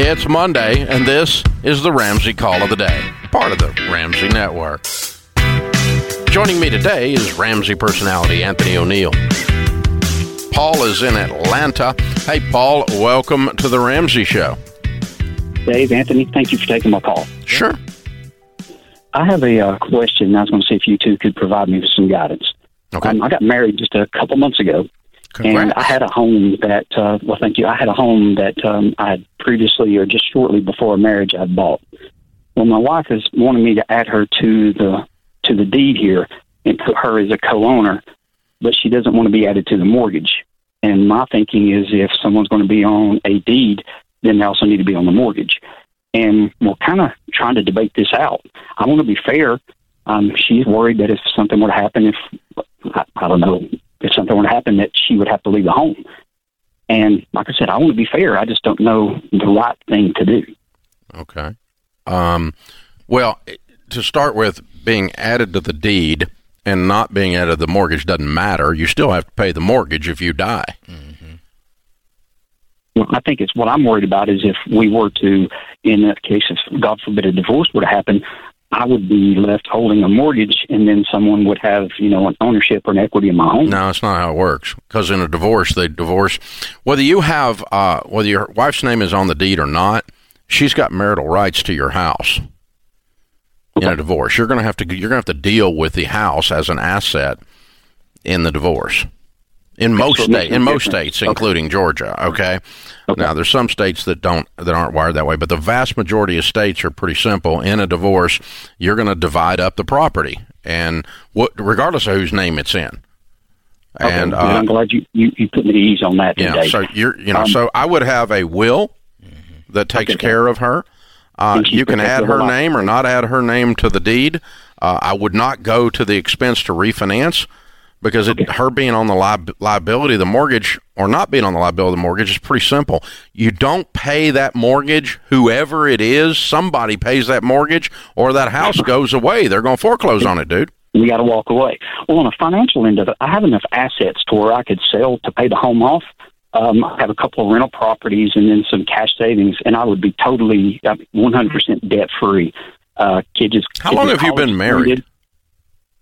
It's Monday, and this is the Ramsey Call of the Day, part of the Ramsey Network. Joining me today is Ramsey personality Anthony O'Neill. Paul is in Atlanta. Hey, Paul, welcome to the Ramsey Show. Dave, Anthony, thank you for taking my call. Sure. I have a uh, question. I was going to see if you two could provide me with some guidance. Okay. Um, I got married just a couple months ago, Congrats. and I had a home that, uh, well, thank you. I had a home that um, I had previously or just shortly before marriage I'd bought. Well, my wife is wanting me to add her to the to the deed here and put her as a co-owner, but she doesn't want to be added to the mortgage. And my thinking is, if someone's going to be on a deed, then they also need to be on the mortgage. And we're kind of trying to debate this out. I want to be fair. Um, she's worried that if something were to happen, if I, I don't know, if something were to happen, that she would have to leave the home. And like I said, I want to be fair. I just don't know the right thing to do. Okay. Um, well, to start with, being added to the deed and not being added to the mortgage doesn't matter. You still have to pay the mortgage if you die. Well, I think it's what I'm worried about is if we were to, in the case of God forbid a divorce were to happen, I would be left holding a mortgage, and then someone would have, you know, an ownership or an equity in my home. No, it's not how it works. Because in a divorce, they divorce whether you have uh, whether your wife's name is on the deed or not. She's got marital rights to your house. In a divorce, you're going to have to you're going to have to deal with the house as an asset in the divorce. In most states, in most states, including Georgia. Okay? Okay. Now, there's some states that don't that aren't wired that way, but the vast majority of states are pretty simple. In a divorce, you're going to divide up the property, and what, regardless of whose name it's in. Okay, And uh, I'm glad you, you, you put me at ease on that yeah, today. so you're you know, Um, so I would have a will that takes Okay. care of her. Uh, you can add her name or not add her name to the deed. Uh, I would not go to the expense to refinance because it, her being on the li- liability of the mortgage or not being on the liability of the mortgage is pretty simple. You don't pay that mortgage, whoever it is, somebody pays that mortgage or that house goes away. They're going to foreclose on it, dude. we got to walk away. Well, on a financial end of it, I have enough assets to where I could sell to pay the home off. Um, I have a couple of rental properties and then some cash savings, and I would be totally uh, 100% debt free. Uh, kids, How kids long have you been married?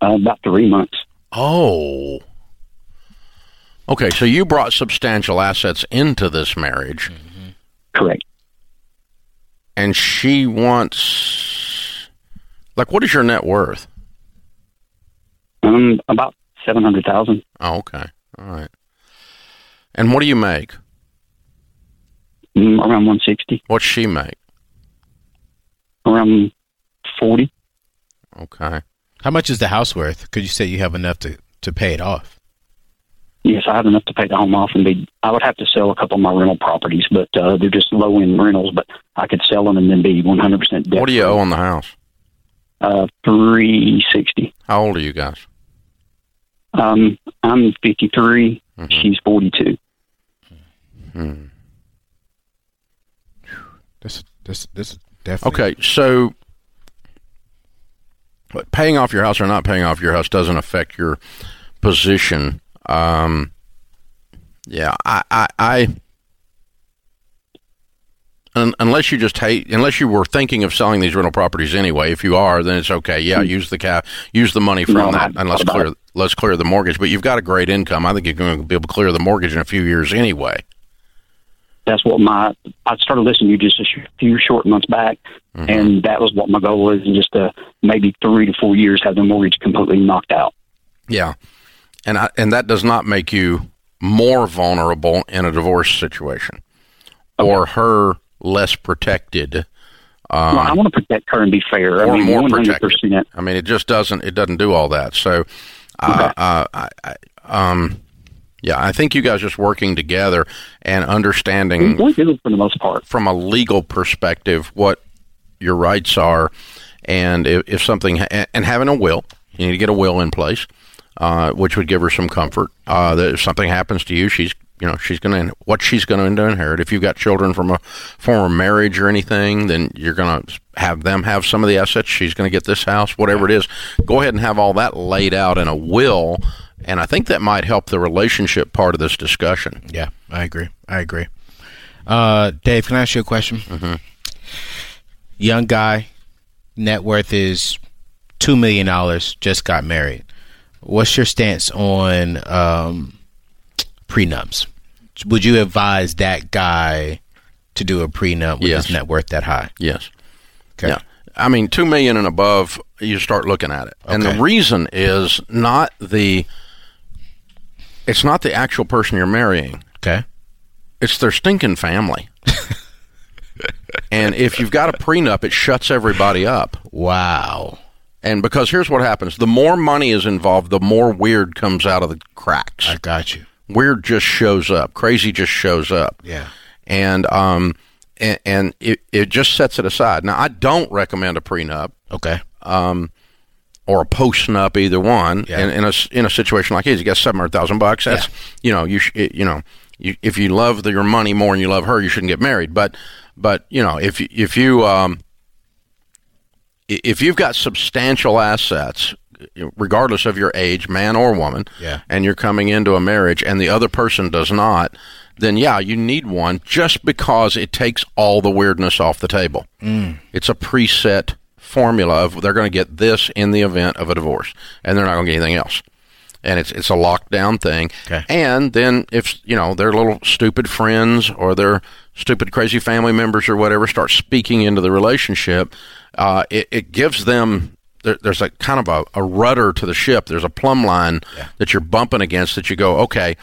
Uh, about three months. Oh. Okay, so you brought substantial assets into this marriage. Correct. and she wants like what is your net worth Um, about seven hundred thousand. oh okay all right and what do you make Mm, around one sixty. what's she make Around forty. okay How much is the house worth? Could you say you have enough to, to pay it off? Yes, I have enough to pay the home off, and be. I would have to sell a couple of my rental properties, but uh, they're just low end rentals. But I could sell them and then be one hundred percent debt. what do you owe on the house Uh, three sixty. how old are you guys Um, I'm 53. Mhm. She's 42. hmm. This this this is definitely okay so but paying off your house or not paying off your house doesn't affect your position um yeah i i, I Un- unless you just hate, unless you were thinking of selling these rental properties anyway. If you are, then it's okay. Yeah, use the cap, use the money from No, that, and let's clear let's clear the mortgage. But you've got a great income. I think you're going to be able to clear the mortgage in a few years anyway. That's what my. I started listening to you just a few short months back, Mhm. and that was what my goal was. In just uh, maybe three to four years, have the mortgage completely knocked out. Yeah, and I, and that does not make you more vulnerable in a divorce situation, or her less protected. Um, well, I want to protect her and be fair. or I mean, more 100%. protected. I mean, it just doesn't. It doesn't do all that. So, uh, uh, I, I, um, yeah, I think you guys just working together and understanding We do for the most part. from a legal perspective what your rights are, and if, if something and having a will, you need to get a will in place, uh, which would give her some comfort. Uh, that if something happens to you, she's you know she's going to what she's going to inherit. If you've got children from a former marriage or anything, then you're going to have them have some of the assets. She's going to get this house, whatever it is. Go ahead and have all that laid out in a will. And I think that might help the relationship part of this discussion. Yeah, I agree. I agree. Uh, Dave, can I ask you a question? Mm-hmm. Young guy, net worth is two million dollars. Just got married. What's your stance on um, prenups? Would you advise that guy to do a prenup with Yes. his net worth that high? Yes. Okay. Yeah. I mean, two million and above, you start looking at it, and the reason is not the. It's not the actual person you're marrying. Okay. It's their stinking family. and if you've got a prenup, it shuts everybody up. Wow. And because here's what happens: the more money is involved, the more weird comes out of the cracks. I got you. Weird just shows up. Crazy just shows up. Yeah. And um, and, and it it just sets it aside. Now, I don't recommend a prenup. Okay. Or a post nup, either one. Yeah. In, in a in a situation like his, you got seven hundred thousand bucks. That's you know you sh- it- you know you, if you love the, your money more than you love her, you shouldn't get married. But but you know if if you um if you've got substantial assets. Regardless of your age, man or woman, Yeah. and you're coming into a marriage and the other person does not, then yeah, you need one just because it takes all the weirdness off the table. Mm. It's a preset formula of they're going to get this in the event of a divorce, and they're not going to get anything else. And it's it's a lockdown thing. Okay. And then if you know their little stupid friends or their stupid crazy family members or whatever start speaking into the relationship, uh, it, it gives them there, there's a kind of a, a rudder to the ship. There's a plumb line that you're bumping against that you go, okay,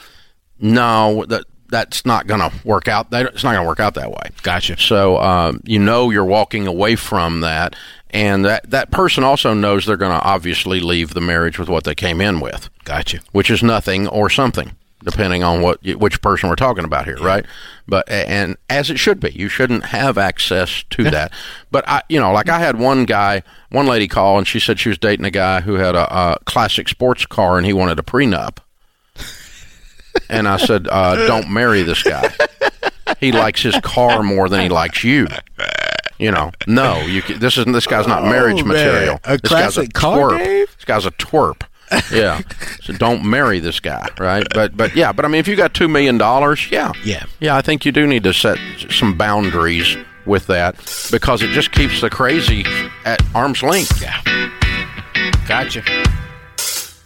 no, that that's not going to work out. That, it's not going to work out that way. Gotcha. So um, you know you're walking away from that, and that that person also knows they're going to obviously leave the marriage with what they came in with, Gotcha. which is nothing or something, depending on what which person we're talking about here, right? But and as it should be, you shouldn't have access to that. But I, you know, like I had one guy, one lady call, and she said she was dating a guy who had a, a classic sports car, and he wanted a prenup. And I said, uh, "Don't marry this guy. He likes his car more than he likes you." You know, no, you. This isn't. This guy's not marriage Oh, man. material. A this guy's classic car, twerp. Dave? This guy's a twerp. Yeah. so don't marry this guy, right? But but yeah, but I mean, if you got two million dollars, yeah, Yeah. yeah, I think you do need to set some boundaries with that because it just keeps the crazy at arm's length. Yeah. Gotcha.